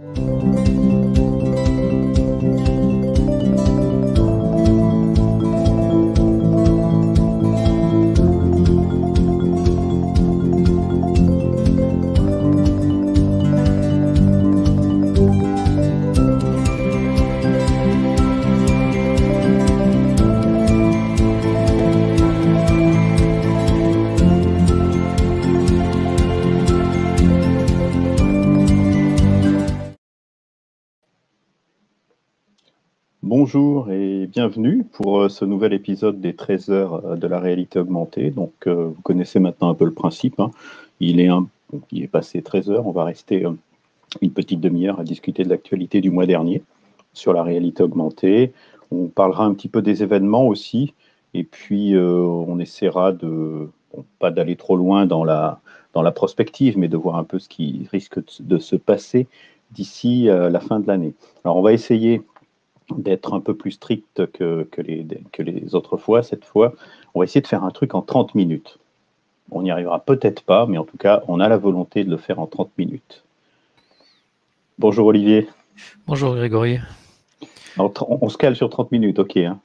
Bonjour bienvenue pour euh, ce nouvel épisode des 13 heures euh, de la réalité augmentée. Donc, euh, vous connaissez maintenant un peu le principe. Hein. Il, est passé 13 heures. On va rester une petite demi-heure à discuter de l'actualité du mois dernier sur la réalité augmentée. On parlera un petit peu des événements aussi. Et puis, on essaiera de, pas d'aller trop loin dans la, dans la prospective, mais de voir un peu ce qui risque de se passer d'ici la fin de l'année. Alors, on va essayer d'être un peu plus strict que, que, les, que les autres fois. Cette fois, on va essayer de faire un truc en 30 minutes. On n'y arrivera peut-être pas, mais en tout cas, on a la volonté de le faire en 30 minutes. Bonjour Olivier. Bonjour Grégory. on, se cale sur 30 minutes, ok. Hein.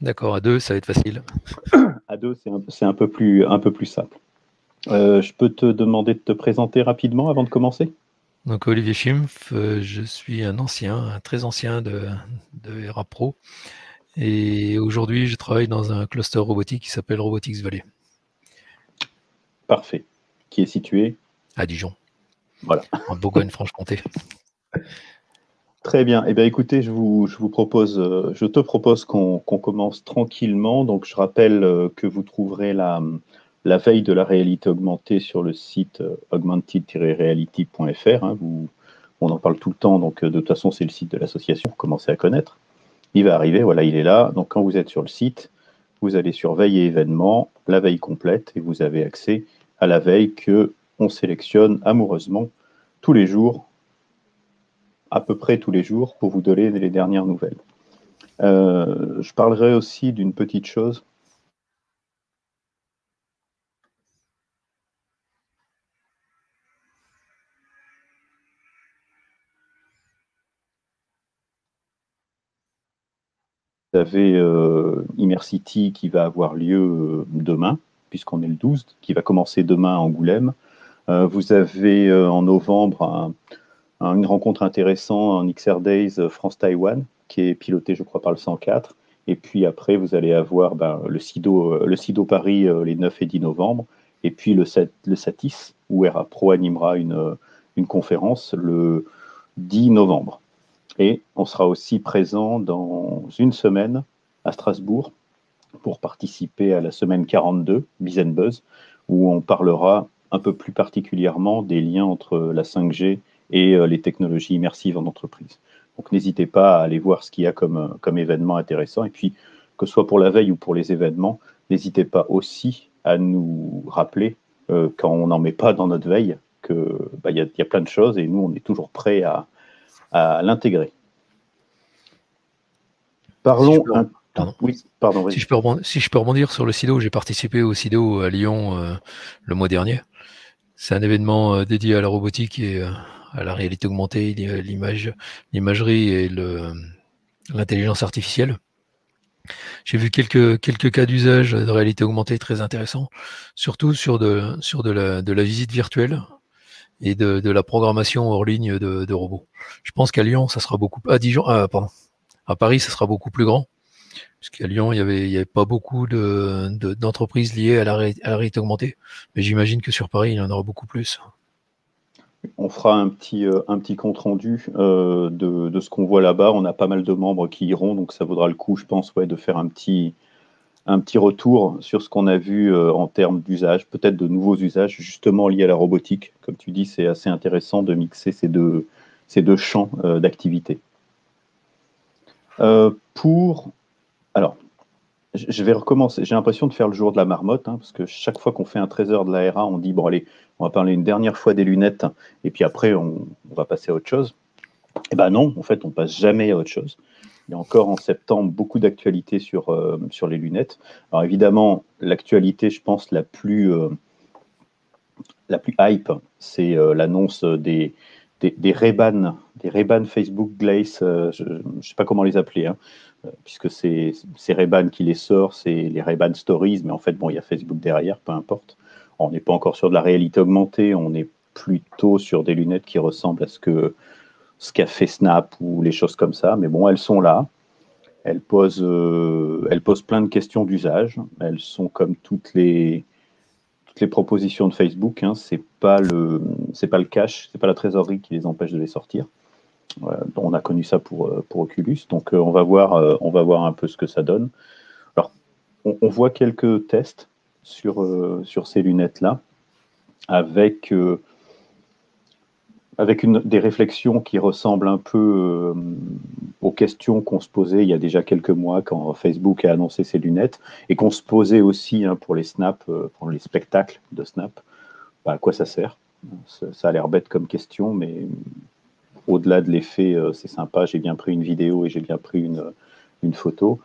D'accord, à deux, ça va être facile. à deux, c'est un, peu plus, un peu plus simple. Euh, je peux te demander de te présenter rapidement avant de commencer? Donc Olivier Schimpf, euh, je suis un ancien, un très ancien de, de ERA Pro. Et aujourd'hui, je travaille dans un cluster robotique qui s'appelle Robotics Valley. Parfait. Qui est situé À Dijon. Voilà. En Bourgogne-Franche-Comté. Très bien. Eh bien, écoutez, je vous, je vous propose, euh, je te propose qu'on commence tranquillement. Donc, je rappelle euh, que vous trouverez la, la veille de la réalité augmentée sur le site euh, augmented-reality.fr. Hein, on en parle tout le temps, donc euh, de toute façon, c'est le site de l'association, vous commencez à connaître. Il va arriver, voilà, il est là. Donc, quand vous êtes sur le site, vous allez sur veille et événements, la veille complète, et vous avez accès à la veille que on sélectionne amoureusement tous les jours, à peu près tous les jours, pour vous donner les dernières nouvelles. Euh, je parlerai aussi d'une petite chose avez euh, Immersity qui va avoir lieu euh, demain, puisqu'on est le 12, qui va commencer demain à Angoulême. Euh, vous avez en novembre une rencontre intéressante en XR Days France-Taïwan, qui est pilotée, je crois, par le 104. Et puis après, vous allez avoir ben, le, SIDO, le SIDO Paris les 9 et 10 novembre, et puis le, le SATIS, où ERA Pro animera une, une conférence le 10 novembre. Et on sera aussi présent dans une semaine à Strasbourg pour participer à la semaine 42, Buzz, où on parlera un peu plus particulièrement des liens entre la 5G et euh, les technologies immersives en entreprise. Donc n'hésitez pas à aller voir ce qu'il y a comme, euh, comme événement intéressant. Et puis, que ce soit pour la veille ou pour les événements, n'hésitez pas aussi à nous rappeler, euh, quand on n'en met pas dans notre veille, qu'il bah, y, y, a plein de choses et nous, on est toujours prêts à, à l'intégrer. Parlons. Si pardon. si, je peux rebondir, si je peux rebondir sur le SIDO, j'ai participé au SIDO à Lyon euh, le mois dernier. C'est un événement euh, dédié à la robotique et euh, à la réalité augmentée, l'image, l'imagerie et l'intelligence artificielle. J'ai vu quelques, quelques cas d'usage de réalité augmentée très intéressants, surtout sur de, sur de, la, de la visite virtuelle et de, la programmation hors ligne de, robots. Je pense qu'à Lyon, ça sera beaucoup. À Dijon, ah, pardon. À Paris, ça sera beaucoup plus grand. Puisqu'à Lyon, il n'y avait, avait pas beaucoup d'entreprises liées à la, réalité augmentée. Mais j'imagine que sur Paris, il y en aura beaucoup plus. On fera un petit, euh, un petit compte rendu euh, de, de, ce qu'on voit là-bas. On a pas mal de membres qui iront, donc ça vaudra le coup, je pense, ouais, de faire un petit, un petit retour sur ce qu'on a vu euh, en termes d'usage, peut-être de nouveaux usages, justement liés à la robotique. Comme tu dis, c'est assez intéressant de mixer ces deux, champs euh, d'activité. Euh, pour. Alors, je vais recommencer. J'ai l'impression de faire le jour de la marmotte, hein, parce que chaque fois qu'on fait un trésor de l'ARA, on dit bon, allez, on va parler une dernière fois des lunettes, et puis après, on, on va passer à autre chose. Eh ben non, en fait, on passe jamais à autre chose. Il y a encore en septembre beaucoup d'actualités sur, euh, sur les lunettes. Alors évidemment, l'actualité, je pense, la plus, euh, la plus hype, c'est euh, l'annonce des, des, des Ray-Ban, des ray Facebook Glaze, je ne sais pas comment les appeler, hein, puisque c'est Ray-Ban qui les sort, c'est les Ray-Ban Stories, mais en fait, bon, il y a Facebook derrière, peu importe. On n'est pas encore sur de la réalité augmentée, on est plutôt sur des lunettes qui ressemblent à ce que ce qu'a fait Snap ou les choses comme ça. Mais bon, elles sont là. Elles posent, euh, elles posent plein de questions d'usage. Elles sont comme toutes les, toutes les propositions de Facebook. Hein. C'est pas le, c'est pas le cache, c'est pas la trésorerie qui les empêche de les sortir. Euh, on a connu ça pour, euh, pour Oculus. Donc on va voir, on va voir un peu ce que ça donne. Alors, on, on voit quelques tests sur, sur ces lunettes là, avec avec des réflexions qui ressemblent un peu euh, aux questions qu'on se posait il y a déjà quelques mois quand Facebook a annoncé ses lunettes et qu'on se posait aussi hein, pour les snaps, euh, pour les spectacles de Snap. Bah, à quoi ça sert? Ça, a l'air bête comme question, mais au-delà de l'effet, euh, c'est sympa. J'ai bien pris une vidéo et j'ai bien pris une photo.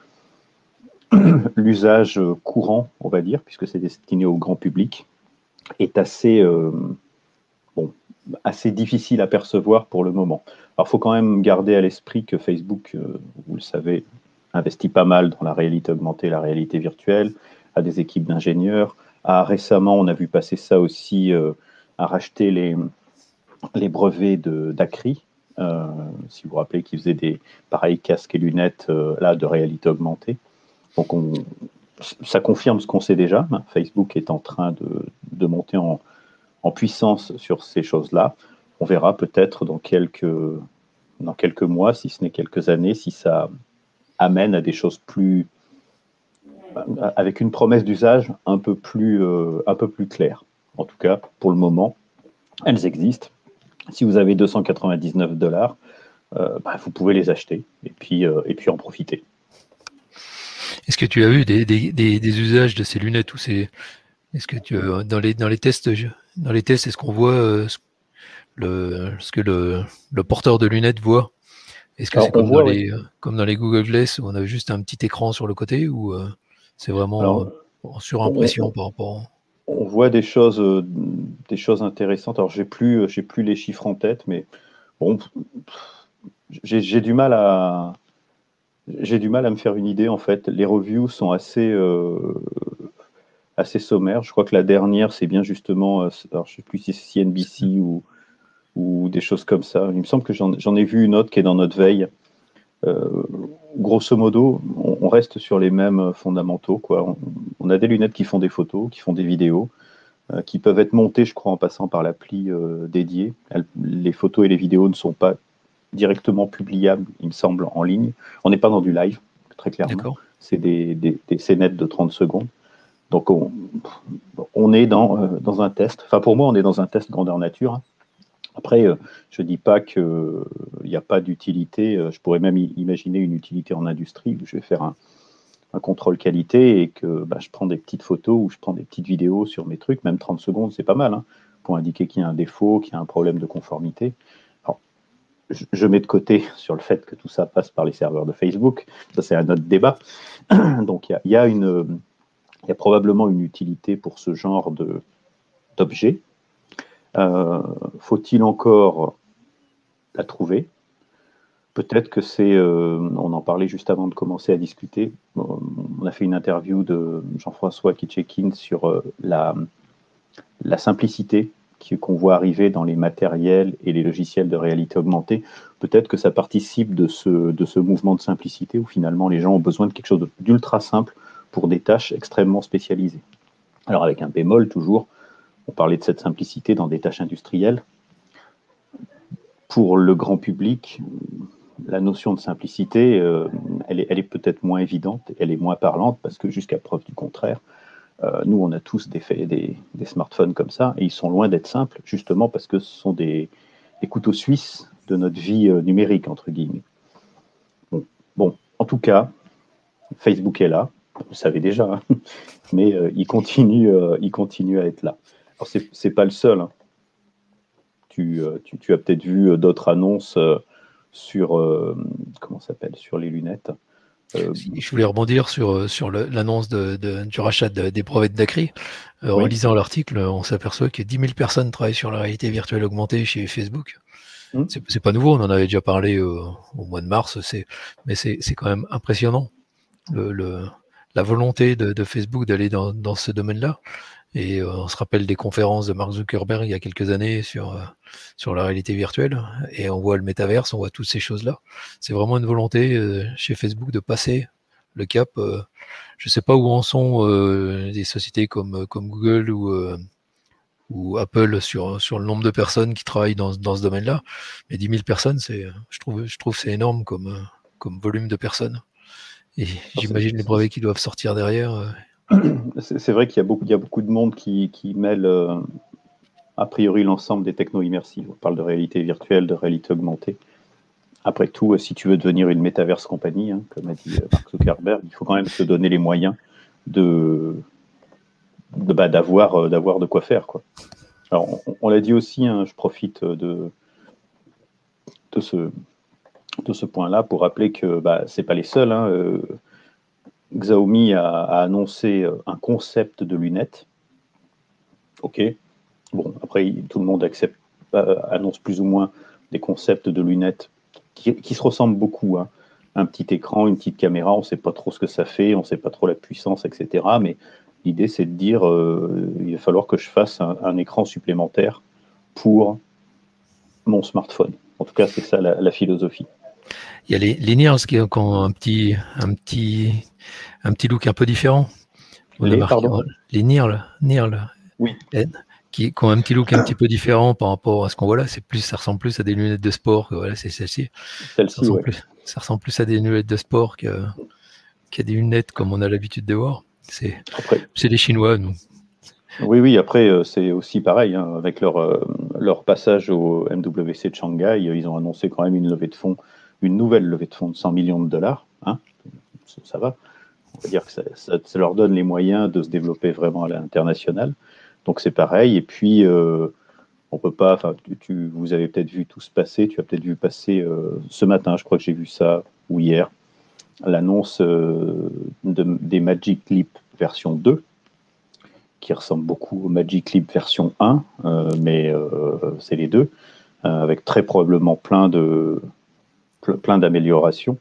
L'usage courant, on va dire, puisque c'est destiné au grand public, est assez assez difficile à percevoir pour le moment. Alors, il faut quand même garder à l'esprit que Facebook, euh, vous le savez, investit pas mal dans la réalité augmentée, la réalité virtuelle, a des équipes d'ingénieurs. A, récemment, on a vu passer ça aussi, euh, à racheter les, brevets d'Acri, euh, si vous vous rappelez, qui faisait des pareils casques et lunettes là de réalité augmentée. Donc, on, ça confirme ce qu'on sait déjà. Facebook est en train de, de monter en, en puissance sur ces choses-là. On verra peut-être dans quelques, dans quelques mois, si ce n'est quelques années, si ça amène à des choses plus avec une promesse d'usage un peu plus euh, plus claire. En tout cas, pour le moment, elles existent. Si vous avez 299 dollars, euh, bah, vous pouvez les acheter et puis euh, et puis en profiter. Est-ce que tu as eu des, des, des, usages de ces lunettes ou ces est-ce que tu dans les dans les tests dans les tests, est-ce qu'on voit euh, le, ce que le, le, porteur de lunettes voit Est-ce que c'est comme, dans les, comme dans les Google Glass où on a juste un petit écran sur le côté ou euh, c'est vraiment euh, en surimpression par rapport On voit des choses, des choses intéressantes. Alors, j'ai plus, j'ai plus les chiffres en tête, mais bon, j'ai du mal à j'ai du mal à me faire une idée en fait. Les reviews sont assez assez sommaire. Je crois que la dernière, c'est bien justement, euh, alors je sais plus si c'est CNBC ou, ou des choses comme ça. Il me semble que j'en ai vu une autre qui est dans notre veille. Euh, grosso modo, on, reste sur les mêmes fondamentaux. Quoi. On, a des lunettes qui font des photos, qui font des vidéos, euh, qui peuvent être montées, je crois, en passant par l'appli dédiée. les photos et les vidéos ne sont pas directement publiables, il me semble, en ligne. On n'est pas dans du live, très clairement. C'est des, des, des scénettes de 30 secondes. Donc on, est dans, euh, dans, un test. Enfin pour moi, on est dans un test grandeur nature. Après, euh, je ne dis pas qu'il n'y a pas d'utilité. Euh, je pourrais même imaginer une utilité en industrie où je vais faire un, contrôle qualité et que bah, je prends des petites photos ou je prends des petites vidéos sur mes trucs. Même 30 secondes, c'est pas mal hein, pour indiquer qu'il y a un défaut, qu'il y a un problème de conformité. je, mets de côté sur le fait que tout ça passe par les serveurs de Facebook. Ça, c'est un autre débat. Donc, il y, a une il y a probablement une utilité pour ce genre d'objet. Euh, faut-il encore la trouver? Peut-être que c'est, euh, on en parlait juste avant de commencer à discuter, on a fait une interview de Jean-François Kitchekin sur euh, la, la simplicité qu'on voit arriver dans les matériels et les logiciels de réalité augmentée. Peut-être que ça participe de ce, de ce mouvement de simplicité où finalement les gens ont besoin de quelque chose d'ultra simple pour des tâches extrêmement spécialisées. Alors avec un bémol toujours, on parlait de cette simplicité dans des tâches industrielles. Pour le grand public, la notion de simplicité, euh, elle est, peut-être moins évidente, elle est moins parlante parce que jusqu'à preuve du contraire, euh, nous on a tous des, smartphones comme ça et ils sont loin d'être simples justement parce que ce sont des, couteaux suisses de notre vie euh, numérique entre guillemets. bon, en tout cas, Facebook est là, vous savez déjà, hein. mais euh, il, continue, euh, il continue à être là. Alors, ce n'est pas le seul. Hein. Euh, tu, tu, as peut-être vu d'autres annonces sur, comment s'appelle, sur les lunettes. Je voulais rebondir sur, sur l'annonce de, du rachat des brevets d'Acri. En lisant l'article, on s'aperçoit que 10 000 personnes travaillent sur la réalité virtuelle augmentée chez Facebook. Hmm. C'est pas nouveau, on en avait déjà parlé au mois de mars, mais c'est quand même impressionnant le, la volonté de, Facebook d'aller dans, ce domaine-là. Et euh, on se rappelle des conférences de Mark Zuckerberg il y a quelques années sur, euh, sur la réalité virtuelle. Et on voit le métaverse, on voit toutes ces choses-là. C'est vraiment une volonté euh, chez Facebook de passer le cap. je ne sais pas où en sont des sociétés comme, Google ou, Apple sur, le nombre de personnes qui travaillent dans, ce domaine-là. Mais 10 000 personnes, je trouve, je trouve c'est énorme comme volume de personnes. Et j'imagine les brevets qui doivent sortir derrière. C'est vrai qu'il y, a beaucoup, beaucoup de monde qui, mêle euh, a priori l'ensemble des techno immersives. On parle de réalité virtuelle, de réalité augmentée. Après tout, euh, si tu veux devenir une métaverse compagnie, hein, comme a dit euh, Mark Zuckerberg, il faut quand même se donner les moyens de, bah, d'avoir, d'avoir de quoi faire. Quoi. Alors, on, l'a dit aussi, hein, je profite de, de ce, de ce point-là pour rappeler que bah, ce n'est pas les seuls. Hein, Xiaomi a, annoncé euh, un concept de lunettes. Ok. Bon, après, tout le monde accepte, euh, annonce plus ou moins des concepts de lunettes qui, se ressemblent beaucoup. Hein. Un petit écran, une petite caméra, on ne sait pas trop ce que ça fait, on ne sait pas trop la puissance, etc. Mais l'idée, c'est de dire euh, il va falloir que je fasse un, écran supplémentaire pour mon smartphone. En tout cas, c'est ça la philosophie. Il y a les, les qui ont un petit, un, petit, un petit look un peu différent. les, les Nears, oui. qui, ont un petit look un petit peu différent par rapport à ce qu'on voit là. C'est plus, ça ressemble plus à des lunettes de sport. Que, voilà, c'est celle-ci. Celle ça, ressemble plus, ça ressemble plus à des lunettes de sport qu'à des lunettes comme on a l'habitude de voir. C'est des Chinois, nous. Oui, oui, après, euh, c'est aussi pareil. Hein, avec leur, euh, leur passage au MWC de Shanghai, ils ont annoncé quand même une levée de fonds une nouvelle levée de fonds de 100 millions de dollars. Hein, ça, va. On va dire que ça, leur donne les moyens de se développer vraiment à l'international. Donc c'est pareil. Et puis, euh, on peut pas. Enfin, tu, vous avez peut-être vu tout se passer. Tu as peut-être vu passer euh, ce matin, je crois que j'ai vu ça, ou hier, l'annonce euh, des Magic Leap version 2 qui ressemble beaucoup au Magic Leap version 1, mais c'est les deux, avec très probablement plein de, plein d'améliorations.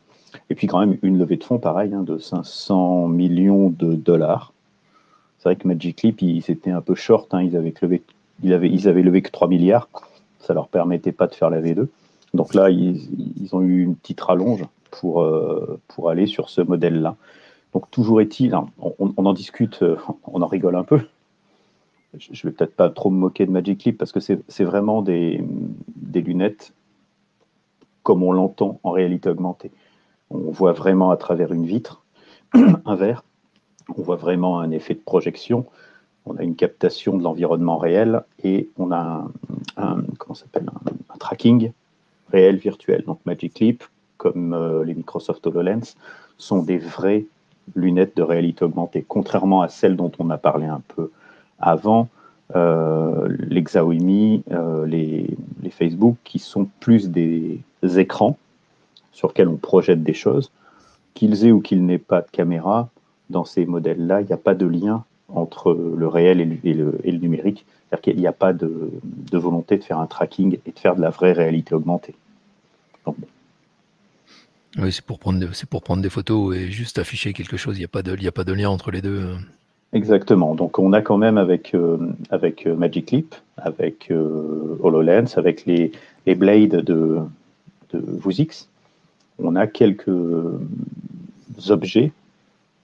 Et puis quand même une levée de fonds, pareil, hein, de 500 millions de dollars. C'est vrai que Magic Leap, ils étaient un peu short, hein, ils, avaient levé, ils, que 3 milliards, ça leur permettait pas de faire la V2. Donc là, ils, ont eu une petite rallonge pour, euh, pour aller sur ce modèle-là. Donc toujours est-il, hein, on, en discute, euh, on en rigole un peu. Je ne vais peut-être pas trop me moquer de Magic Leap parce que c'est vraiment des lunettes comme on l'entend en réalité augmentée. On voit vraiment à travers une vitre, un verre, on voit vraiment un effet de projection, on a une captation de l'environnement réel et on a un, tracking réel virtuel. Donc Magic Leap, comme euh, les Microsoft HoloLens, sont des vraies lunettes de réalité augmentée, contrairement à celles dont on a parlé un peu avant, les Xiaomi, euh, les, Facebook, qui sont plus des écrans sur lesquels on projette des choses. Qu'ils aient ou qu'ils n'aient pas de caméra, dans ces modèles-là, il n'y a pas de lien entre le réel et le, numérique. C'est-à-dire qu'il n'y a pas de, volonté de faire un tracking et de faire de la vraie réalité augmentée. Oui, c'est pour, prendre, des photos et juste afficher quelque chose. Il n'y a, pas de, a pas de lien entre les deux. Exactement. Donc on a quand même avec, euh, avec euh, Magic Leap, avec euh, HoloLens, avec les, les blades de, Vuzix, on a quelques objets,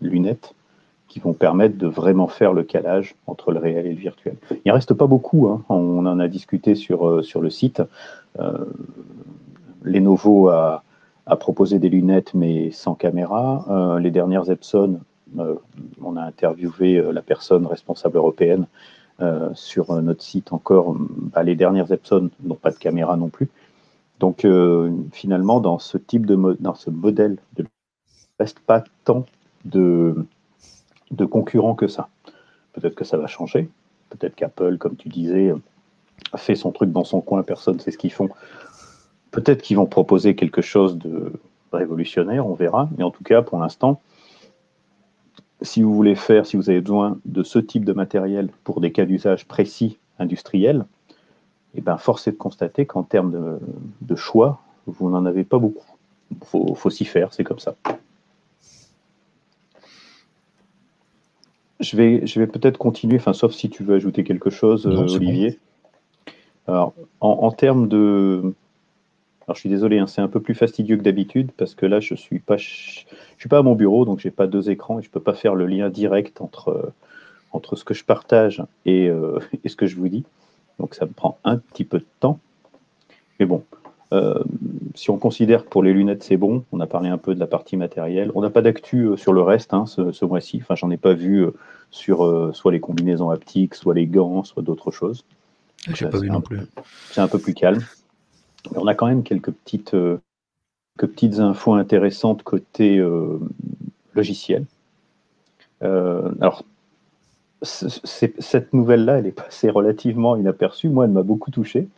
lunettes, qui vont permettre de vraiment faire le calage entre le réel et le virtuel. Il ne reste pas beaucoup, hein. on en a discuté sur, sur le site. Lenovo a, proposé des lunettes mais sans caméra. les dernières Epson on a interviewé euh, la personne responsable européenne euh, sur notre site encore. Bah, les dernières Epson n'ont pas de caméra non plus. Donc finalement, dans ce type de dans ce modèle, il ne reste pas tant de, de concurrents que ça. Peut-être que ça va changer. Peut-être qu'Apple, comme tu disais, fait son truc dans son coin, personne ne sait ce qu'ils font. Peut-être qu'ils vont proposer quelque chose de révolutionnaire, on verra. Mais en tout cas, pour l'instant, si vous voulez faire, si vous avez besoin de ce type de matériel pour des cas d'usage précis industriels, et ben, force est de constater qu'en termes de, choix, vous n'en avez pas beaucoup. Il faut, s'y faire, c'est comme ça. Je vais, je vais peut-être continuer, enfin, sauf si tu veux ajouter quelque chose, Olivier. Alors, en, termes de. Alors, je suis désolé, hein, c'est un peu plus fastidieux que d'habitude parce que là, je ne suis, pas, je suis pas à mon bureau, donc je n'ai pas deux écrans et je ne peux pas faire le lien direct entre, entre ce que je partage et, et ce que je vous dis. Donc ça me prend un petit peu de temps. Mais bon, euh, si on considère que pour les lunettes c'est bon, on a parlé un peu de la partie matérielle. On n'a pas d'actu euh, sur le reste hein, ce, mois-ci. Enfin, j'en ai pas vu euh, sur soit les combinaisons haptiques, soit les gants, soit d'autres choses. J'ai pas vu non plus. C'est un peu plus calme. On a quand même quelques petites, petites infos intéressantes côté logiciel. alors, cette nouvelle-là, elle est passée relativement inaperçue. Moi, elle m'a beaucoup touché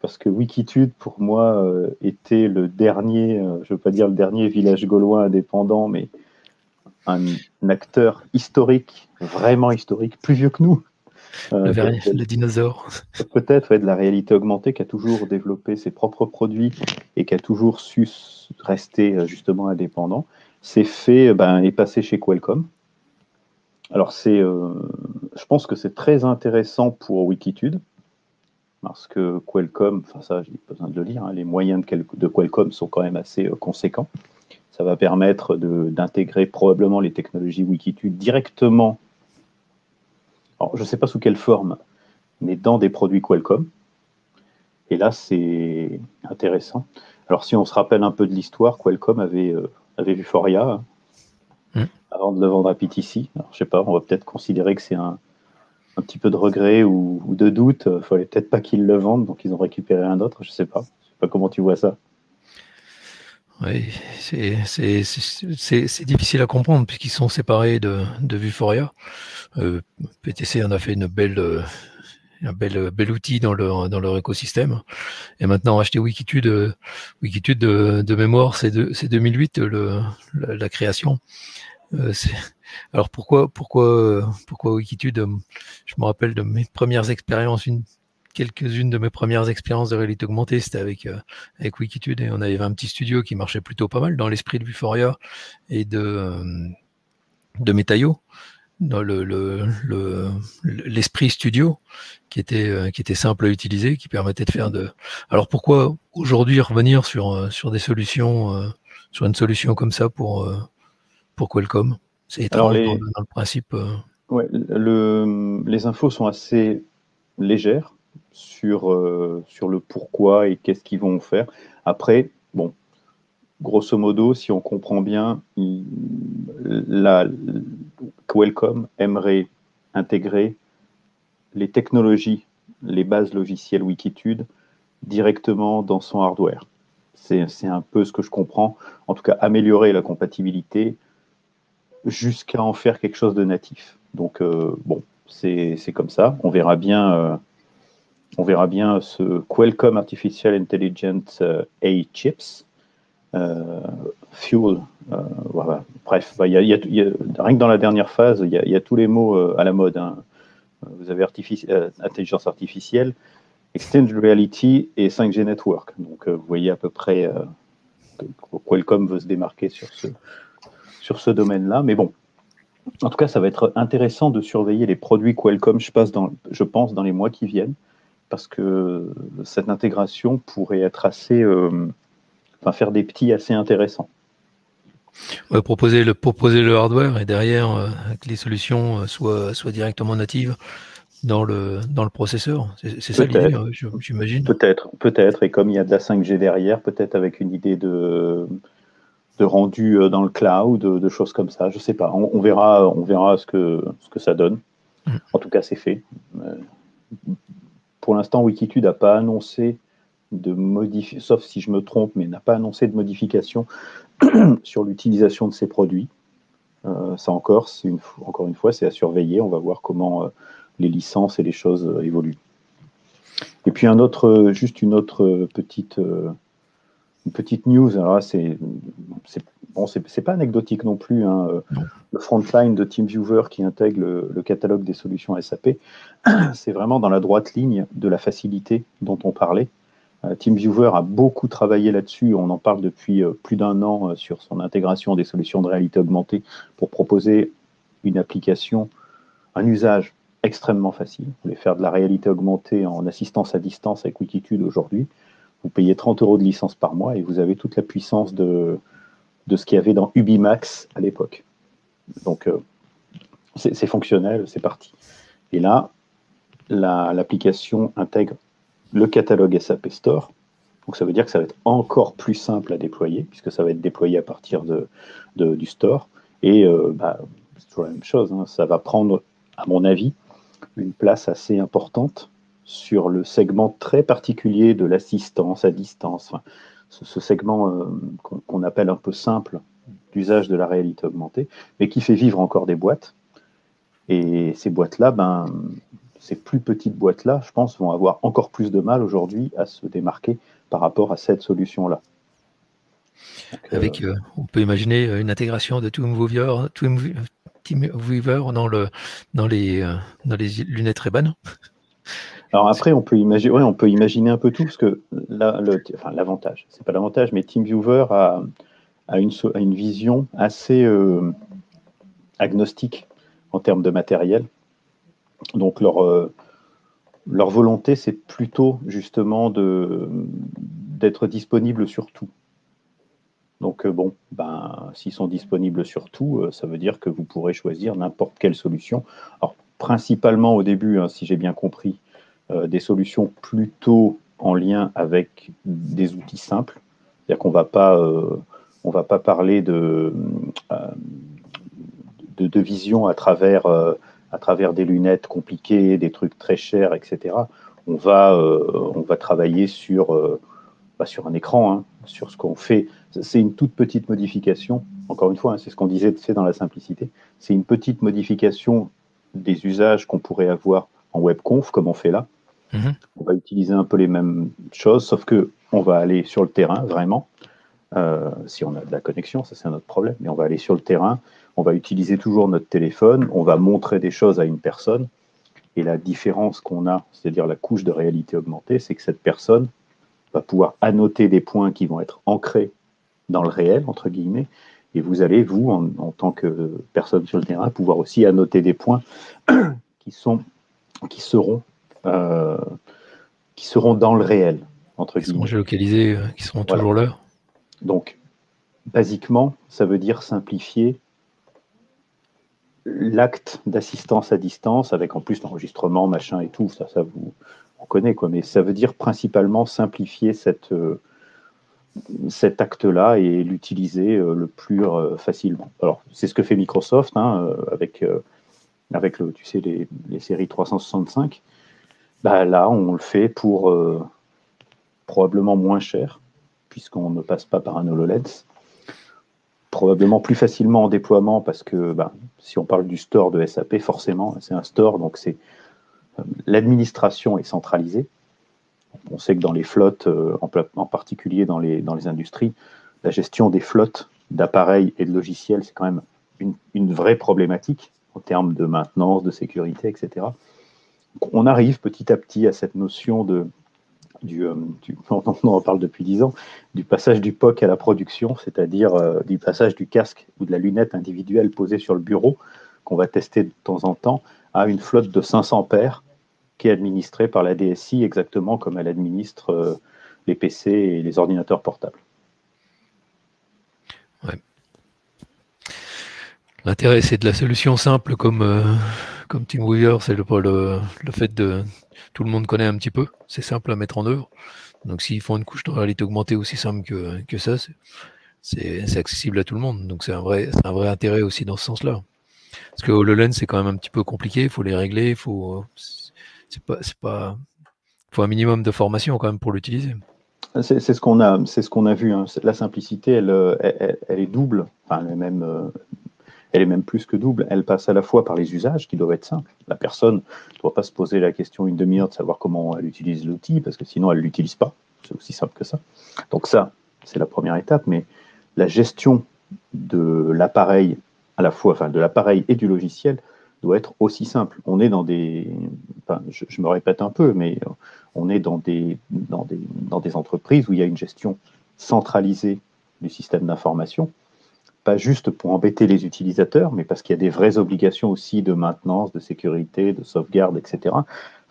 parce que Wikitude, pour moi, euh, était le dernier, euh, je ne veux pas dire le dernier village gaulois indépendant, mais un, acteur historique, vraiment historique, plus vieux que nous. Euh, le, dinosaure. Peut-être, de la réalité augmentée, qui a toujours développé ses propres produits et qui a toujours su rester justement indépendant, s'est fait, ben, est passé chez Qualcomm alors, c'est, euh, je pense que c'est très intéressant pour Wikitude, parce que Qualcomm, enfin ça, j'ai besoin de le lire, hein, les moyens de, Qualcomm sont quand même assez euh, conséquents. Ça va permettre d'intégrer probablement les technologies Wikitude directement, alors je ne sais pas sous quelle forme, mais dans des produits Qualcomm. Et là, c'est intéressant. Alors, si on se rappelle un peu de l'histoire, Qualcomm avait, euh, avait vu Foria, avant de le vendre à PTC. Alors, je sais pas, on va peut-être considérer que c'est un, un, petit peu de regret ou, de doute. Il fallait peut-être pas qu'ils le vendent, donc ils ont récupéré un autre. Je sais pas. Je sais pas comment tu vois ça. Oui, c'est difficile à comprendre puisqu'ils sont séparés de, de Vuforia. Euh, PTC en a fait une belle, un bel, bel outil dans leur, dans leur écosystème. Et maintenant, acheter Wikitude, Wikitude de, mémoire, c'est 2008 le, la, création. Euh, alors pourquoi, pourquoi, pourquoi Wikitude? Je me rappelle de mes premières expériences, une, quelques-unes de mes premières expériences de réalité augmentée, c'était avec, euh, avec Wikitude et on avait un petit studio qui marchait plutôt pas mal dans l'esprit de Vuforia et de, euh, de Metaio dans le, l'esprit studio qui était, qui était simple à utiliser, qui permettait de faire de. Alors pourquoi aujourd'hui revenir sur, sur des solutions, sur une solution comme ça pour, pour Qualcomm? C'est étrange dans, le principe. Euh. Ouais, le, les infos sont assez légères sur, euh, sur le pourquoi et qu'est-ce qu'ils vont faire. Après, bon, grosso modo, si on comprend bien, la, Qualcomm aimerait intégrer les technologies, les bases logicielles Wikitude directement dans son hardware. C'est un peu ce que je comprends. En tout cas, améliorer la compatibilité, jusqu'à en faire quelque chose de natif. Donc, euh, bon, c'est comme ça. On verra bien, euh, on verra bien ce Qualcomm Artificial Intelligence euh, A chips, Fuel, voilà. Bref, bah, y a, rien que dans la dernière phase, il y, a tous les mots à la mode. Hein. Vous avez intelligence artificielle, Extended Reality et 5G Network. Donc, vous voyez à peu près que Qualcomm veut se démarquer sur ce, sur ce domaine-là. Mais bon, en tout cas, ça va être intéressant de surveiller les produits Qualcomm, je pense, dans les mois qui viennent, parce que cette intégration pourrait être assez, euh, enfin, faire des petits assez intéressants. proposer, le, proposer le hardware et derrière euh, que les solutions euh, soient, soient directement natives dans le, dans le processeur. C'est ça l'idée, hein, j'imagine. Peut-être, peut-être. Et comme il y a de la 5G derrière, peut-être avec une idée de de rendu euh, dans le cloud, de, choses comme ça. Je sais pas. On, verra, on verra ce que, ce que ça donne. Mm. En tout cas, c'est fait. Euh, pour l'instant, Wikitude n'a pas annoncé de modification, sauf si je me trompe, mais n'a pas annoncé de modification sur l'utilisation de ces produits. Euh, ça encore, une, encore une fois, c'est à surveiller. On va voir comment les licences et les choses évoluent. Et puis un autre, juste une autre petite une petite news. Alors c'est bon, c'est pas anecdotique non plus. Hein. Le frontline de TeamViewer qui intègre le, catalogue des solutions SAP, c'est vraiment dans la droite ligne de la facilité dont on parlait. Euh, TeamViewer a beaucoup travaillé là-dessus. On en parle depuis euh, plus d'un an euh, sur son intégration des solutions de réalité augmentée pour proposer une application, un usage extrêmement facile. Vous voulez faire de la réalité augmentée en assistance à distance avec Wikitude aujourd'hui. Vous payez 30 euros de licence par mois et vous avez toute la puissance de, de ce qu'il y avait dans Ubimax à l'époque. Donc, c'est fonctionnel, c'est parti. Et là, l'application intègre le catalogue SAP Store. Donc ça veut dire que ça va être encore plus simple à déployer, puisque ça va être déployé à partir de, du store. Et euh, bah, c'est toujours la même chose, hein. ça va prendre, à mon avis, une place assez importante sur le segment très particulier de l'assistance à distance. Ce, segment euh, qu'on appelle un peu simple d'usage de la réalité augmentée, mais qui fait vivre encore des boîtes. Et ces boîtes-là, ben, ces plus petites boîtes-là, je pense, vont avoir encore plus de mal aujourd'hui à se démarquer par rapport à cette solution-là. Avec, euh, on peut imaginer une intégration de TeamViewer, TeamViewer dans, le, dans, les, euh, dans les lunettes ray Alors après, on peut imaginer, ouais, on peut imaginer un peu tout, parce que l'avantage, enfin, c'est pas l'avantage, mais TeamViewer a, a, une, a une vision assez euh, agnostique en termes de matériel. Donc leur, euh, volonté, c'est plutôt justement d'être disponible sur tout. Donc euh, bon, ben, s'ils sont disponibles sur tout, ça veut dire que vous pourrez choisir n'importe quelle solution. Alors principalement au début, hein, si j'ai bien compris, des solutions plutôt en lien avec des outils simples. C'est-à-dire qu'on pas, on va pas parler de, de, de, vision à travers à travers des lunettes compliquées, des trucs très chers, etc. On va, euh, on va travailler sur, euh, bah, sur un écran, hein, sur ce qu'on fait. C'est une toute petite modification. Encore une fois, hein, c'est ce qu'on disait, c'est dans la simplicité. C'est une petite modification des usages qu'on pourrait avoir en webconf, comme on fait là. Mhm. On va utiliser un peu les mêmes choses, sauf que on va aller sur le terrain vraiment. Euh, si on a de la connexion, ça c'est un autre problème, mais on va aller sur le terrain, on va utiliser toujours notre téléphone, on va montrer des choses à une personne, et la différence qu'on a, c'est-à-dire la couche de réalité augmentée, c'est que cette personne va pouvoir annoter des points qui vont être ancrés dans le réel, entre guillemets, et vous allez, vous, en, tant que personne sur le terrain, pouvoir aussi annoter des points qui, seront, euh, qui seront dans le réel, entre guillemets. Qui seront géolocalisés, euh, qui seront toujours là. Donc, basiquement, ça veut dire simplifier l'acte d'assistance à distance, avec en plus l'enregistrement, machin et tout, ça, ça vous on connaît, quoi, mais ça veut dire principalement simplifier cette, euh, cet acte-là et l'utiliser euh, le plus euh, facilement. Alors, c'est ce que fait Microsoft hein, avec, avec le, tu sais, les, les séries 365. Bah, là, on le fait pour probablement moins cher, puisqu'on ne passe pas par un HoloLens probablement plus facilement en déploiement parce que bah, si on parle du store de SAP, forcément, c'est un store, donc c'est euh, l'administration est centralisée. On sait que dans les flottes, euh, en, particulier dans les, industries, la gestion des flottes d'appareils et de logiciels, c'est quand même une, vraie problématique en termes de maintenance, de sécurité, etc. on arrive petit à petit à cette notion du, euh, on parle depuis dix ans, du passage du POC à la production, c'est-à-dire euh, du passage du casque ou de la lunette individuelle posée sur le bureau, qu'on va tester de temps en temps, à une flotte de 500 paires qui est administrée par la DSI exactement comme elle administre euh, les PC et les ordinateurs portables. L'intérêt, c'est de la solution simple comme, comme TeamWeaver, c'est le, fait de tout le monde connaît un petit peu, c'est simple à mettre en œuvre. Donc s'ils font une couche de réalité augmentée aussi simple que, ça, c'est accessible à tout le monde. Donc c'est un vrai, intérêt aussi dans ce sens-là. Parce que HoloLens, c'est quand même un petit peu compliqué, il faut les régler, il faut. Un minimum de formation quand même pour l'utiliser. C'est ce qu'on a, vu. Hein. La simplicité, elle, elle, elle, est double, enfin, elle est même euh, elle est même plus que double. Elle passe à la fois par les usages qui doivent être simples. La personne ne doit pas se poser la question une demi-heure de savoir comment elle utilise l'outil, parce que sinon elle ne l'utilise pas. C'est aussi simple que ça. Donc ça, c'est la première étape, mais la gestion de l'appareil, à la fois, enfin de l'appareil et du logiciel, doit être aussi simple. On est dans des, enfin, je, me répète un peu, mais on est dans des, dans des, dans des entreprises où il y a une gestion centralisée du système d'information, pas juste pour embêter les utilisateurs, mais parce qu'il y a des vraies obligations aussi de maintenance, de sécurité, de sauvegarde, etc.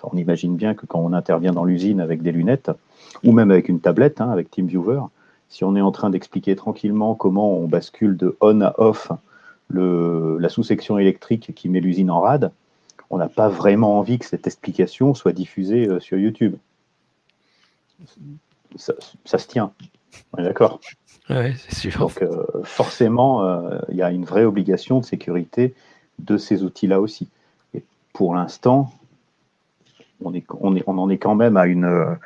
on imagine bien que quand on intervient dans l'usine avec des lunettes, ou même avec une tablette, hein, avec TeamViewer, si on est en train d'expliquer tranquillement comment on bascule de on à off la sous-section électrique qui met l'usine en rade, on n'a pas vraiment envie que cette explication soit diffusée euh, sur YouTube. Ça, se tient. D'accord? Donc, euh, forcément, euh, il y a une vraie obligation de sécurité de ces outils-là aussi. Et pour l'instant, on, en est quand même à une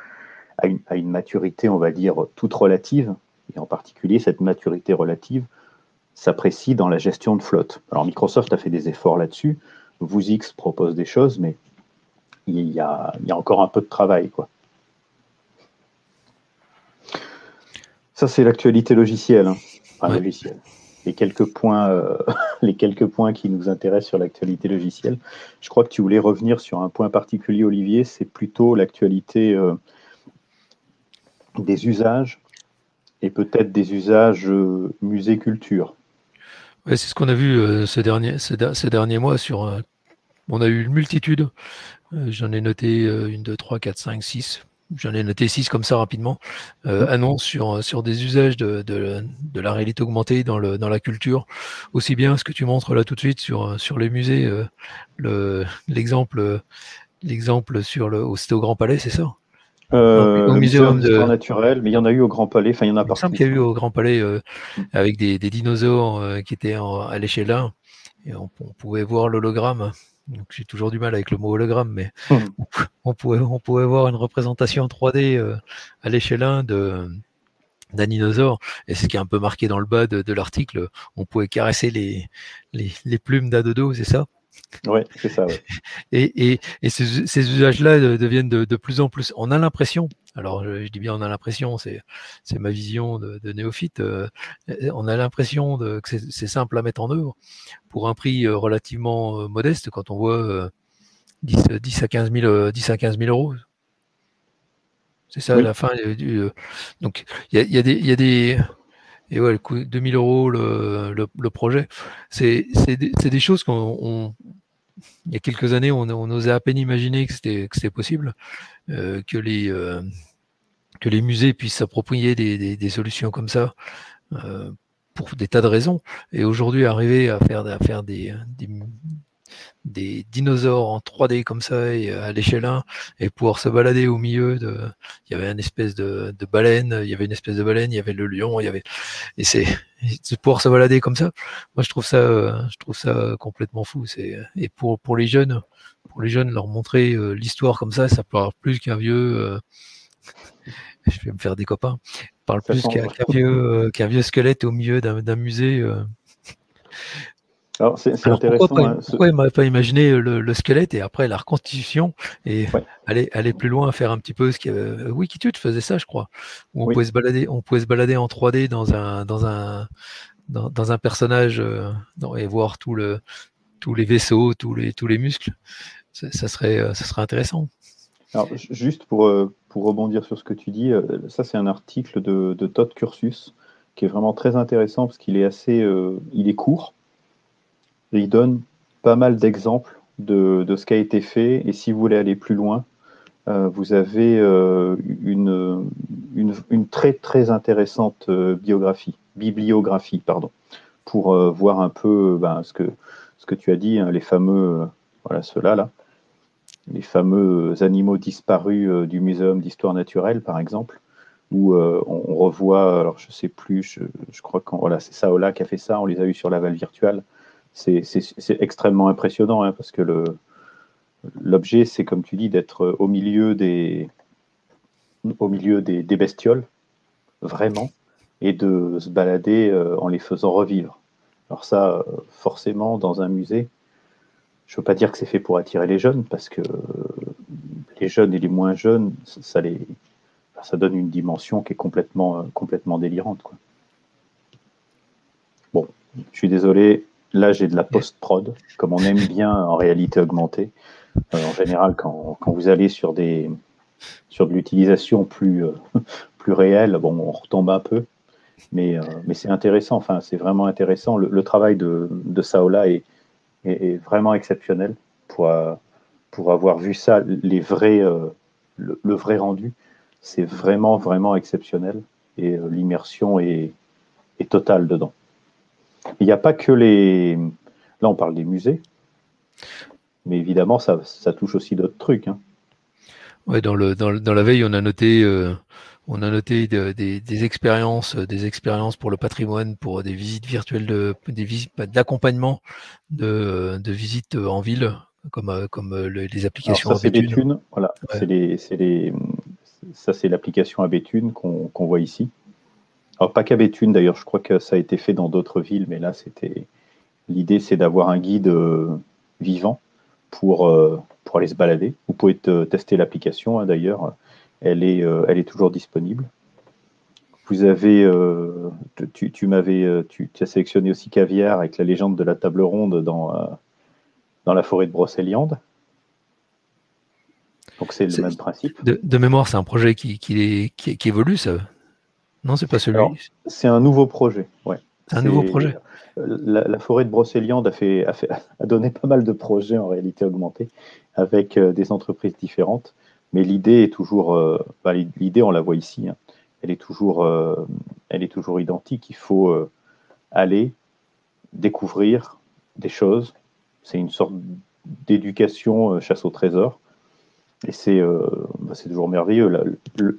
à une, maturité, on va dire, toute relative, et en particulier cette maturité relative s'apprécie dans la gestion de flotte. Alors Microsoft a fait des efforts là-dessus, VoosX propose des choses, mais il y, a, encore un peu de travail. Quoi. Ça, c'est l'actualité logicielle. Hein. Enfin, logicielle. Les quelques, points, euh, les quelques points qui nous intéressent sur l'actualité logicielle. Je crois que tu voulais revenir sur un point particulier, Olivier, c'est plutôt l'actualité euh, des usages et peut-être des usages euh, musée-culture. c'est ce qu'on a vu ces, derniers, ces, derniers mois sur. On a eu une multitude. J'en ai noté une, deux, trois, quatre, cinq, six. J'en ai noté six comme ça rapidement. Euh, annonces sur, sur des usages de, de, de, la réalité augmentée dans, le, dans la culture. Aussi bien ce que tu montres là tout de suite sur, sur les musées. l'exemple, l'exemple sur le, c'était au Grand Palais, c'est ça? Euh, au muséum de naturel, mais il y en a eu au Grand Palais. Enfin, il y en a partout. Il y a eu au Grand Palais euh, mm. avec des, des dinosaures euh, qui étaient à l'échelle 1 et on, pouvait voir l'hologramme. Donc j'ai toujours du mal avec le mot hologramme, mais mm. on, pouvait, on pouvait voir une représentation 3D euh, à l'échelle 1 de d'un dinosaure, et c'est ce qui est un peu marqué dans le bas de, de l'article, on pouvait caresser les, les, les plumes d'un dodo, c'est ça? Oui, c'est ça. Et, et, et ces, ces usages-là deviennent de, de, plus en plus. On a l'impression, alors je, dis bien on a l'impression, c'est, ma vision de, de néophyte, euh, on a l'impression que c'est, simple à mettre en œuvre pour un prix euh, relativement euh, modeste quand on voit 10, 10, à 15 000, 10 à 15 000 euros. C'est ça la fin du. donc il y a, y, a y a des et ouais, le coût 2000 euros le, le, le projet. C'est des, des, choses qu'on il y a quelques années, on, osait à peine imaginer que c'était possible, euh, que les euh, que les musées puissent s'approprier des, solutions comme ça euh, pour des tas de raisons. Et aujourd'hui, arriver à faire des des dinosaures en 3D comme ça et euh, à l'échelle 1 et pouvoir se balader au milieu de il y avait une espèce de, de, baleine il y avait une espèce de baleine il y avait le lion il y avait et c'est pouvoir se balader comme ça. Moi je trouve ça je trouve ça complètement fou. C'est et pour pour les jeunes pour les jeunes leur montrer euh, l'histoire comme ça ça avoir plus qu'un vieux euh, je vais me faire des copains parle plus qu'un vieux qu'un vieux squelette au milieu d'un musée alors, c'est intéressant. Pourquoi, pourquoi il m'avait pas imaginé le, squelette et après la reconstitution et aller, aller plus loin, faire un petit peu ce qu'il y avait. Euh, Wikitude faisait ça, je crois. Où on pouvait se balader, on pouvait se balader en 3D dans un, dans un, dans, un personnage euh, et voir tout le, tous les vaisseaux, tous les, tous les muscles. Ça, serait, euh, ça serait intéressant. Alors, juste pour, pour rebondir sur ce que tu dis, ça c'est un article de, de Todd Cursus qui est vraiment très intéressant parce qu'il est assez, il est court il donne pas mal d'exemples de, ce qui a été fait. Et si vous voulez aller plus loin, euh, vous avez euh, une, très très intéressante euh, biographie, bibliographie, pardon, pour voir un peu ben, ce, que, tu as dit, hein, les fameux, voilà ceux-là, là, les fameux animaux disparus du Muséum d'histoire naturelle, par exemple, où on, revoit, alors je sais plus, je, je crois que c'est Saola qui a fait ça, on les a eu sur la Val virtuelle c'est extrêmement impressionnant hein, parce que l'objet, c'est comme tu dis, d'être au milieu des, bestioles, vraiment, et de se balader euh, en les faisant revivre. Alors ça, euh, forcément, dans un musée, je ne veux pas dire que c'est fait pour attirer les jeunes, parce que les jeunes et les moins jeunes, ça donne une dimension qui est complètement, délirante. Bon, je suis désolé, là j'ai de la post-prod, comme on aime bien en réalité augmentée. en général, quand, quand, vous allez sur, des, sur de l'utilisation plus, plus réelle, bon, on retombe un peu. Mais, euh, mais c'est intéressant, enfin, c'est vraiment intéressant. Le, travail de, de Saola est, est, vraiment exceptionnel pour, euh, pour avoir vu ça, les vrais, euh, le, vrai rendu. C'est vraiment, vraiment exceptionnel et l'immersion est, est totale dedans. Il n'y a pas que les. Là, on parle des musées, mais évidemment, ça, ça touche aussi d'autres trucs. Hein. Ouais, dans, le, dans, dans, la veille, on a noté on a noté des expériences, des expériences pour le patrimoine, pour des visites virtuelles, de, des visites d'accompagnement de, de, visites en ville, comme, comme les applications. ça, c'est Voilà, ça, c'est l'application Abéthune qu'on voit ici. Alors, pas qu'Abéthune d'ailleurs, je crois que ça a été fait dans d'autres villes, mais là, c'était. L'idée, c'est d'avoir un guide euh, vivant pour, euh, pour aller se balader. Vous pouvez tester l'application, hein, d'ailleurs elle est, euh, elle est toujours disponible. Vous avez, tu, m'avais, tu, as sélectionné aussi Caviar avec la légende de la table ronde dans, dans la forêt de Brocéliande. Donc c'est le même principe. De, mémoire, c'est un projet qui, qui, qui, évolue, ça Non, c'est pas celui. C'est un nouveau projet, ouais. C'est un nouveau projet. La, forêt de Brocéliande a, fait, a, fait, a donné pas mal de projets en réalité augmentée avec des entreprises différentes. Mais l'idée est toujours, euh, bah, l'idée, on la voit ici, hein. elle, est toujours, euh, elle est toujours identique. Il faut euh, aller découvrir des choses. C'est une sorte d'éducation chasse au trésor. Et c'est bah, toujours merveilleux.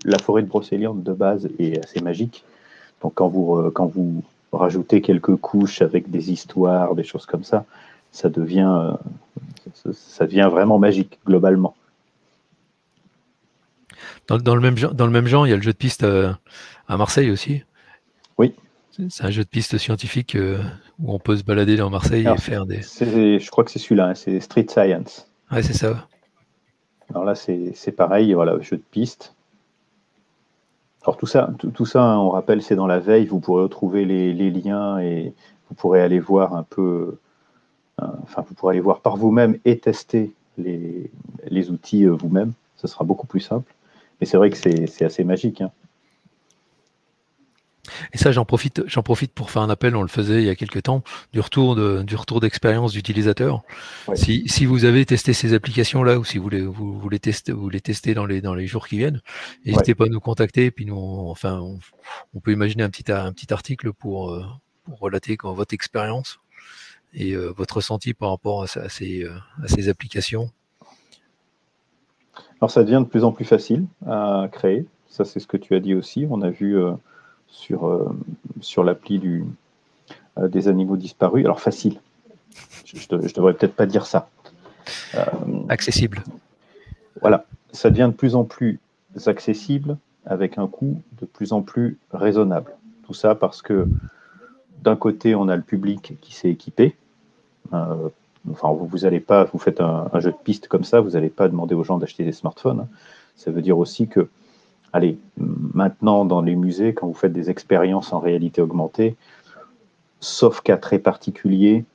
La, forêt de Brocéliande de base est assez magique. Donc quand vous, quand vous rajoutez quelques couches avec des histoires, des choses comme ça, ça devient, ça devient vraiment magique globalement. Dans, le même, dans le même genre, il y a le jeu de piste euh, à Marseille aussi. Oui. C'est un jeu de piste scientifique euh, où on peut se balader dans Marseille et faire des. Je crois que c'est celui-là, hein, c'est Street Science. Ouais, c'est ça. Alors là, c'est pareil, voilà, jeu de piste. Alors tout ça, tout, ça, hein, on rappelle, c'est dans la veille. Vous pourrez retrouver les, liens et vous pourrez aller voir un peu. Euh, enfin, vous pourrez aller voir par vous-même et tester les, les outils vous-même. Ce sera beaucoup plus simple. Mais c'est vrai que c'est assez magique. Hein. Et ça, j'en profite, j'en profite pour faire un appel. On le faisait il y a quelques temps du retour de, du retour d'expérience d'utilisateur. Si, si, vous avez testé ces applications là ou si vous les, vous, vous les testez, vous les testez dans les dans les jours qui viennent, n'hésitez pas à nous contacter. Puis nous, enfin, on, peut imaginer un petit un petit article pour, euh, pour relater quand, votre expérience et euh, votre ressenti par rapport à, ces, euh, à ces applications alors ça devient de plus en plus facile à créer. Ça, c'est ce que tu as dit aussi. On a vu euh, sur, euh, sur l'appli du, euh, des animaux disparus. Alors facile. Je, ne devrais peut-être pas dire ça. accessible. Voilà. Ça devient de plus en plus accessible avec un coût de plus en plus raisonnable. Tout ça parce que d'un côté, on a le public qui s'est équipé, Enfin, vous, vous allez pas, vous faites un, jeu de piste comme ça, vous n'allez pas demander aux gens d'acheter des smartphones. Ça veut dire aussi que, allez, maintenant dans les musées, quand vous faites des expériences en réalité augmentée, sauf cas très particuliers,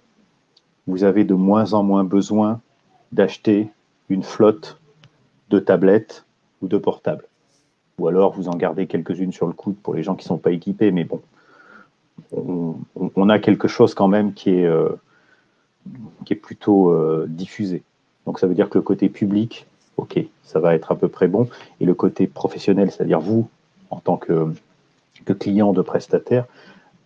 vous avez de moins en moins besoin d'acheter une flotte de tablettes ou de portables. Ou alors vous en gardez quelques-unes sur le coude pour les gens qui ne sont pas équipés, mais bon, on, a quelque chose quand même qui est, euh, qui est plutôt euh, diffusé. Donc ça veut dire que le côté public, ok, ça va être à peu près bon. Et le côté professionnel, c'est-à-dire vous, en tant que, client de prestataire,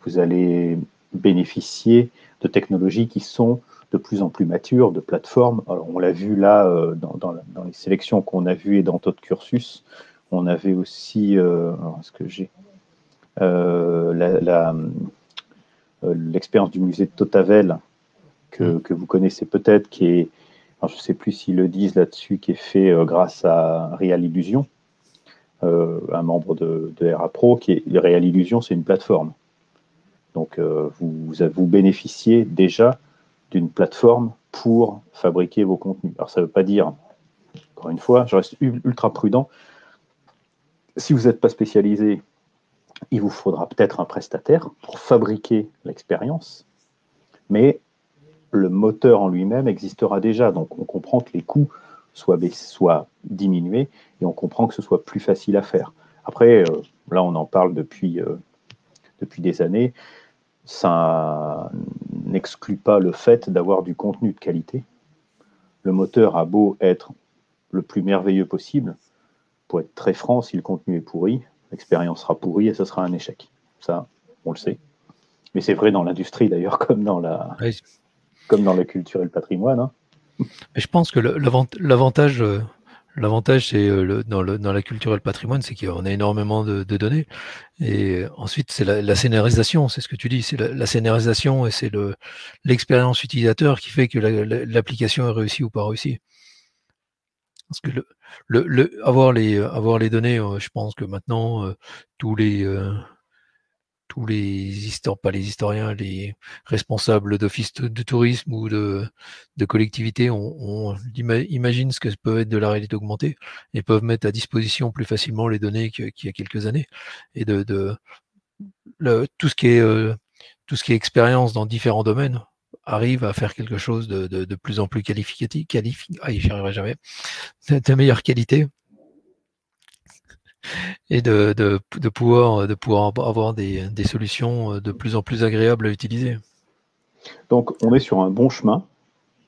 vous allez bénéficier de technologies qui sont de plus en plus matures, de plateformes. on l'a vu là euh, dans, les sélections qu'on a vues et dans d'autres cursus. On avait aussi, euh, ce que j'ai, l'expérience du musée de Totavel que, vous connaissez peut-être, qui est, je ne sais plus s'ils le disent là-dessus, qui est fait euh, grâce à Real Illusion, euh, un membre de, de, RA Pro, qui est Real Illusion, c'est une plateforme. Donc euh, vous, vous, bénéficiez déjà d'une plateforme pour fabriquer vos contenus. Alors ça ne veut pas dire, encore une fois, je reste ultra prudent, si vous n'êtes pas spécialisé, il vous faudra peut-être un prestataire pour fabriquer l'expérience, mais le moteur en lui-même existera déjà. Donc on comprend que les coûts soient, diminués et on comprend que ce soit plus facile à faire. Après, euh, là on en parle euh, depuis des années, ça n'exclut pas le fait d'avoir du contenu de qualité. Le moteur a beau être le plus merveilleux possible, pour être très franc, si le contenu est pourri, l'expérience sera pourrie et ce sera un échec. Ça, on le sait. Mais c'est vrai dans l'industrie d'ailleurs, comme dans la, comme dans la culture et le patrimoine. Hein. Je pense que l'avantage, euh, l'avantage, c'est euh, dans, dans, la culture et le patrimoine, c'est qu'on a énormément de, données. Et ensuite, c'est la, scénarisation, c'est ce que tu dis, c'est la, scénarisation et c'est l'expérience utilisateur qui fait que l'application est réussie ou pas réussie. Parce que le, le, avoir, les, avoir les données, euh, je pense que maintenant, euh, tous les euh, tous les historiens, pas les historiens, les responsables d'office de, tourisme ou de, de collectivité on, imaginent ce que peut être de la réalité augmentée et peuvent mettre à disposition plus facilement les données qu'il y a quelques années. Et de, de tout ce qui est tout ce qui est expérience dans différents domaines arrive à faire quelque chose de, de, plus en plus qualificatif, qualifi ah, jamais, de, meilleure qualité et de, de, pouvoir, de pouvoir avoir des, des, solutions de plus en plus agréables à utiliser. Donc on est sur un bon chemin.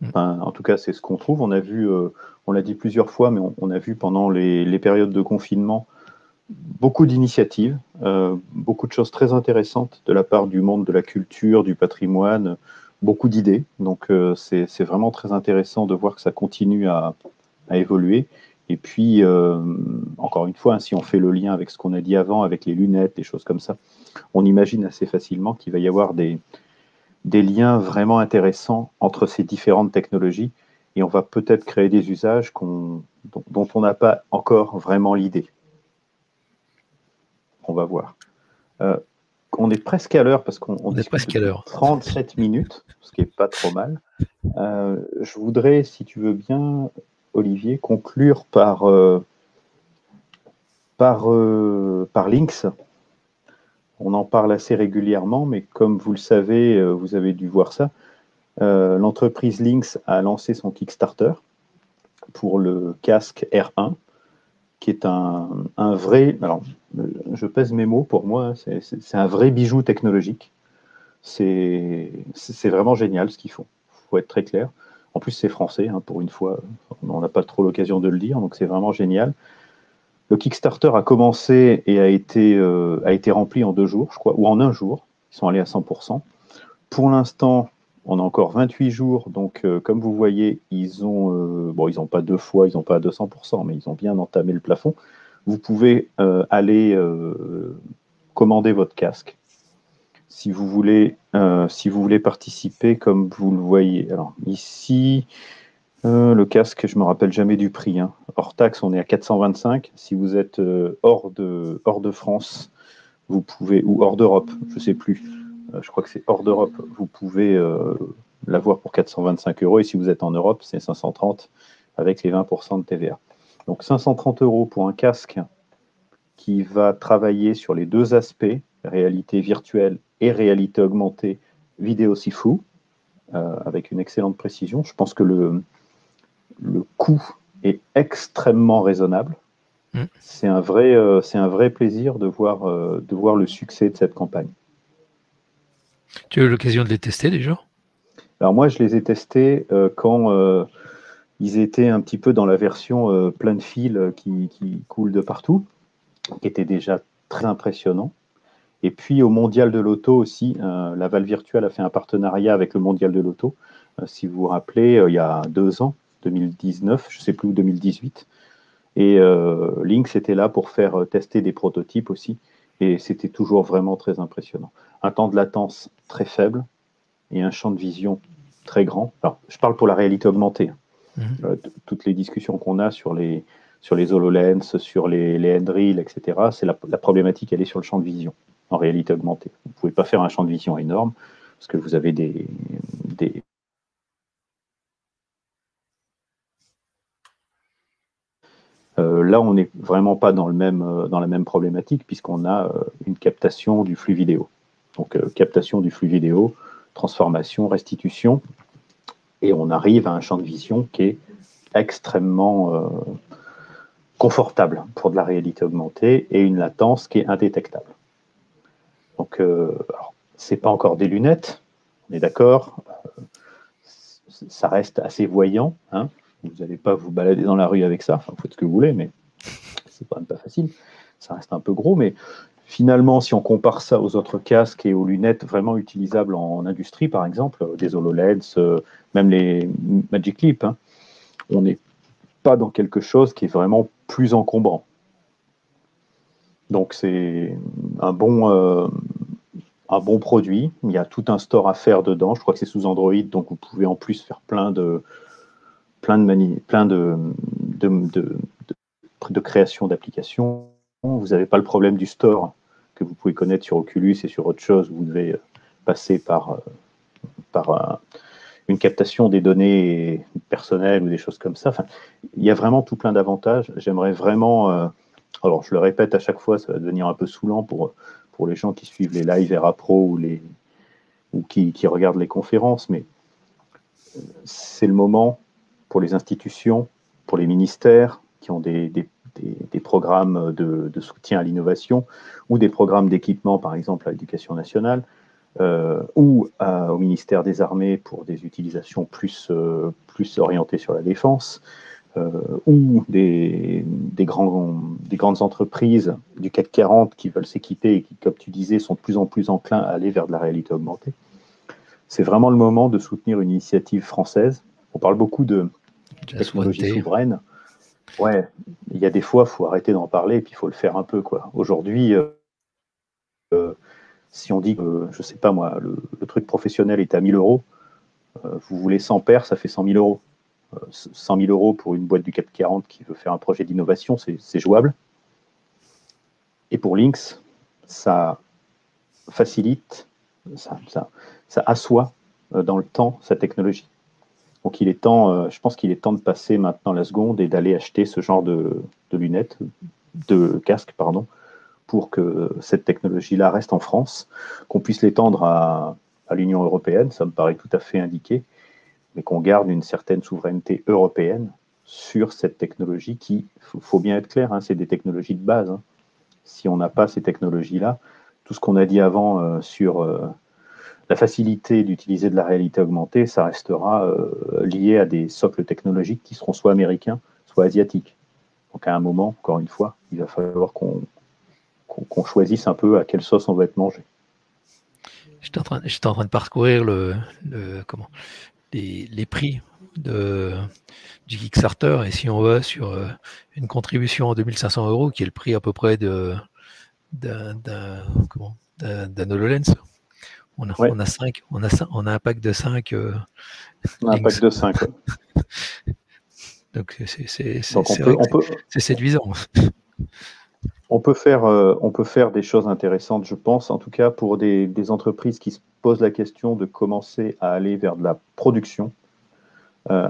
Mm. en tout cas, c'est ce qu'on trouve. On a vu, euh, on l'a dit plusieurs fois, mais on, a vu pendant les, les, périodes de confinement beaucoup d'initiatives, euh, beaucoup de choses très intéressantes de la part du monde de la culture, du patrimoine, beaucoup d'idées. Donc euh, c'est vraiment très intéressant de voir que ça continue à, évoluer. Et puis, euh, encore une fois, hein, si on fait le lien avec ce qu'on a dit avant, avec les lunettes, des choses comme ça, on imagine assez facilement qu'il va y avoir des, des liens vraiment intéressants entre ces différentes technologies et on va peut-être créer des usages dont, dont, on n'a pas encore vraiment l'idée. On va voir. Euh, on est presque à l'heure parce qu'on est presque à l'heure. 37 minutes, ce qui est pas trop mal. Euh, je voudrais, si tu veux bien, Olivier, conclure par, euh, euh, par Lynx. On en parle assez régulièrement, mais comme vous le savez, vous avez dû voir ça, l'entreprise Lynx a lancé son Kickstarter pour le casque R1 qui est un, vrai. Alors, je pèse mes mots pour moi, hein, c'est un vrai bijou technologique. C'est vraiment génial ce qu'ils font. Il faut être très clair. En plus, c'est français, hein, pour une fois. On n'a pas trop l'occasion de le dire, donc c'est vraiment génial. Le Kickstarter a commencé et a été, euh, rempli en deux jours, je crois, ou en un jour. Ils sont allés à 100%. Pour l'instant, on a encore 28 jours, donc euh, comme vous voyez, ils ont, euh, bon, ils n'ont pas deux fois, ils n'ont pas à 200%, mais ils ont bien entamé le plafond. Vous pouvez aller commander votre casque. Si vous voulez, si vous voulez participer, comme vous le voyez. Alors ici, le casque, je me rappelle jamais du prix. Hein. Hors taxe, on est à 425. Si vous êtes hors de hors de France, vous pouvez ou hors d'Europe, je sais plus euh, je crois que c'est hors d'Europe, vous pouvez euh, l'avoir pour 425 euros. Et si vous êtes en Europe, c'est 530 avec les 20% de TVA. Donc 530 euros pour un casque qui va travailler sur les deux aspects, réalité virtuelle et réalité augmentée, vidéo si fou, euh, avec une excellente précision. Je pense que le, le coût est extrêmement raisonnable. Mm. C'est un, vrai, c'est un vrai plaisir de voir, de voir le succès de cette campagne. Tu as eu l'occasion de les tester déjà? Alors moi, je les ai testés euh, quand euh, ils étaient un petit peu dans la version euh, plein de fils qui, qui coule de partout, qui était déjà très impressionnant. Et puis au Mondial de l'Auto aussi, la Val Virtuelle a fait un partenariat avec le Mondial de l'Auto. si vous vous rappelez, il y a deux ans, 2019, je ne sais plus où, 2018. Et Lynx était là pour faire tester des prototypes aussi. Et c'était toujours vraiment très impressionnant un temps de latence très faible et un champ de vision très grand. Alors, je parle pour la réalité augmentée. Mhm. Euh, toutes les discussions qu'on a sur les, sur les HoloLens, sur les, les etc., c'est la, problématique, elle est sur le champ de vision en réalité augmentée. Vous ne pouvez pas faire un champ de vision énorme parce que vous avez des, des là, on n'est vraiment pas dans, le même, dans la même problématique puisqu'on a une captation du flux vidéo. Donc, captation du flux vidéo, transformation, restitution, et on arrive à un champ de vision qui est extrêmement confortable pour de la réalité augmentée et une latence qui est indétectable. Donc, euh, c'est pas encore des lunettes, on est d'accord. Euh, ça reste assez voyant. Hein. Vous n'allez pas vous balader dans la rue avec ça. Enfin, vous faites ce que vous voulez, mais c'est quand même pas facile. Ça reste un peu gros, mais finalement, si on compare ça aux autres casques et aux lunettes vraiment utilisables en, industrie, par exemple, des HoloLens, euh, même les Magic Leap, hein, on n'est pas dans quelque chose qui est vraiment plus encombrant. Donc c'est un bon, euh, un bon produit. Il y a tout un store à faire dedans. Je crois que c'est sous Android, donc vous pouvez en plus faire plein de plein de plein de, de, de, création d'applications. Vous n'avez pas le problème du store que vous pouvez connaître sur Oculus et sur autre chose. Vous devez passer par, par une captation des données personnelles ou des choses comme ça. Il y a vraiment tout plein d'avantages. J'aimerais vraiment, euh, alors je le répète à chaque fois, ça va devenir un peu saoulant pour, pour les gens qui suivent les lives Era Pro ou, les, ou qui, qui regardent les conférences, mais euh, c'est le moment pour les institutions, pour les ministères qui ont des, des, des, programmes de, de, soutien à l'innovation ou des programmes d'équipement, par exemple à l'éducation nationale, euh, ou au ministère des Armées pour des utilisations plus, euh, plus orientées sur la défense, euh, ou des, des, grands, des grandes entreprises du CAC 40 qui veulent s'équiper et qui, comme tu disais, sont de plus en plus enclins à aller vers de la réalité augmentée. C'est vraiment le moment de soutenir une initiative française. On parle beaucoup de technologie souveraine. Ouais, il y a des fois, il faut arrêter d'en parler et puis il faut le faire un peu. Aujourd'hui, euh, si on dit que, je sais pas moi, le, truc professionnel est à 1000 euros, euh, vous voulez 100 paires, ça fait 100 000 euros. 100 euh, 000 euros pour une boîte du CAC 40 qui veut faire un projet d'innovation, c'est jouable. Et pour Lynx, ça facilite, ça, assoit euh, dans le temps sa technologie. Donc il est temps, je pense qu'il est temps de passer maintenant la seconde et d'aller acheter ce genre de, de lunettes, de casques, pardon, pour que cette technologie-là reste en France, qu'on puisse l'étendre à, l'Union européenne, ça me paraît tout à fait indiqué, mais qu'on garde une certaine souveraineté européenne sur cette technologie qui, il faut, bien être clair, hein, c'est des technologies de base. Hein. Si on n'a pas ces technologies-là, tout ce qu'on a dit avant euh, sur euh, la facilité d'utiliser de la réalité augmentée, ça restera euh, lié à des socles technologiques qui seront soit américains, soit asiatiques. Donc à un moment, encore une fois, il va falloir qu'on choisisse un peu à quelle sauce on va être mangé. J'étais en, en train de parcourir le, comment, les, prix de, du Kickstarter et si on va sur euh, une contribution en 2500 euros, qui est le prix à peu près de d'un HoloLens, on a, on a cinq, on a, on a un pack de 5. Euh, un pack de 5. Donc c'est séduisant. On peut, faire, euh, on peut faire des choses intéressantes, je pense, en tout cas pour des, entreprises qui se posent la question de commencer à aller vers de la production. Euh,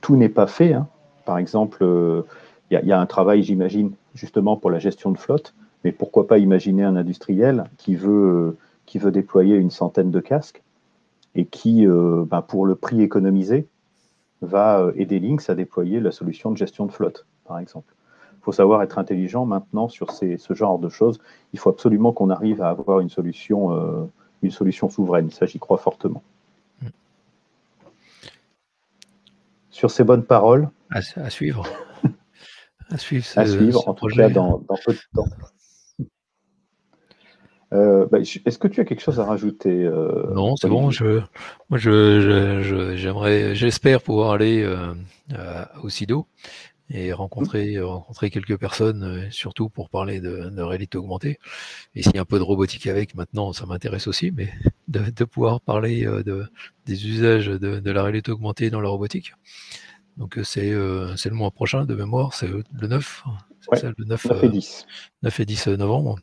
tout n'est pas fait. Hein. Par exemple, il euh, y, a un travail, j'imagine, justement pour la gestion de flotte, mais pourquoi pas imaginer un industriel qui veut, qui veut déployer une centaine de casques et qui, ben, pour le prix économisé, va aider Lynx à déployer la solution de gestion de flotte, par exemple. Il faut savoir être intelligent maintenant sur ce genre de choses. Il faut absolument qu'on arrive à avoir une solution, euh, une solution souveraine. Ça, j'y crois fortement. Mm. Sur ces bonnes paroles. À, suivre. à suivre, à suivre en tout cas dans, peu de temps. Euh, bah, est-ce que tu as quelque chose à rajouter euh, Non, c'est bon. Je, moi, je, j'aimerais, j'espère pouvoir aller au SIDO et rencontrer, rencontrer quelques personnes, euh, surtout pour parler de, de réalité augmentée. Et s'il y a un peu de robotique avec, maintenant, ça m'intéresse aussi, mais de, de, pouvoir parler euh, de, des usages de, de, la réalité augmentée dans la robotique. Donc euh, c'est le mois prochain de mémoire, c'est le 9, ça, le 9, 9, et 10. 9 et 10 novembre.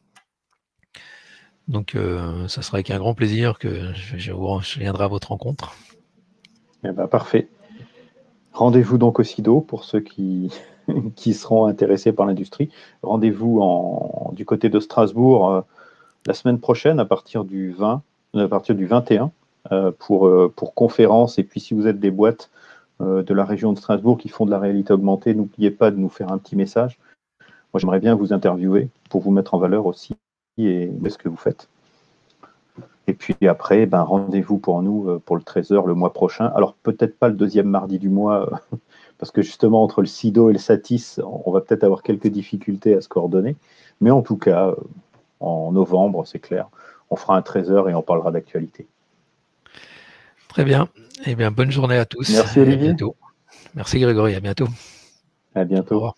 Donc ça sera avec un grand plaisir que je, je viendrai à votre rencontre. Eh ben, parfait. Rendez-vous donc au SIDO pour ceux qui, qui seront intéressés par l'industrie. Rendez-vous du côté de Strasbourg euh, la semaine prochaine à partir du 20, à partir du 21 euh, pour, euh, pour conférence. Et puis si vous êtes des boîtes de la région de Strasbourg qui font de la réalité augmentée, n'oubliez pas de nous faire un petit message. Moi, j'aimerais bien vous interviewer pour vous mettre en valeur aussi et ce que vous faites. Et puis après, ben, rendez-vous pour nous pour le 13h le mois prochain. Alors peut-être pas le deuxième mardi du mois, parce que justement entre le SIDO et le SATIS, on va peut-être avoir quelques difficultés à se coordonner. Mais en tout cas, en novembre, c'est clair, on fera un 13h et on parlera d'actualité. Très bien. Eh bien, bonne journée à tous. Merci Olivier. À bientôt. Merci Grégory, à bientôt. À bientôt.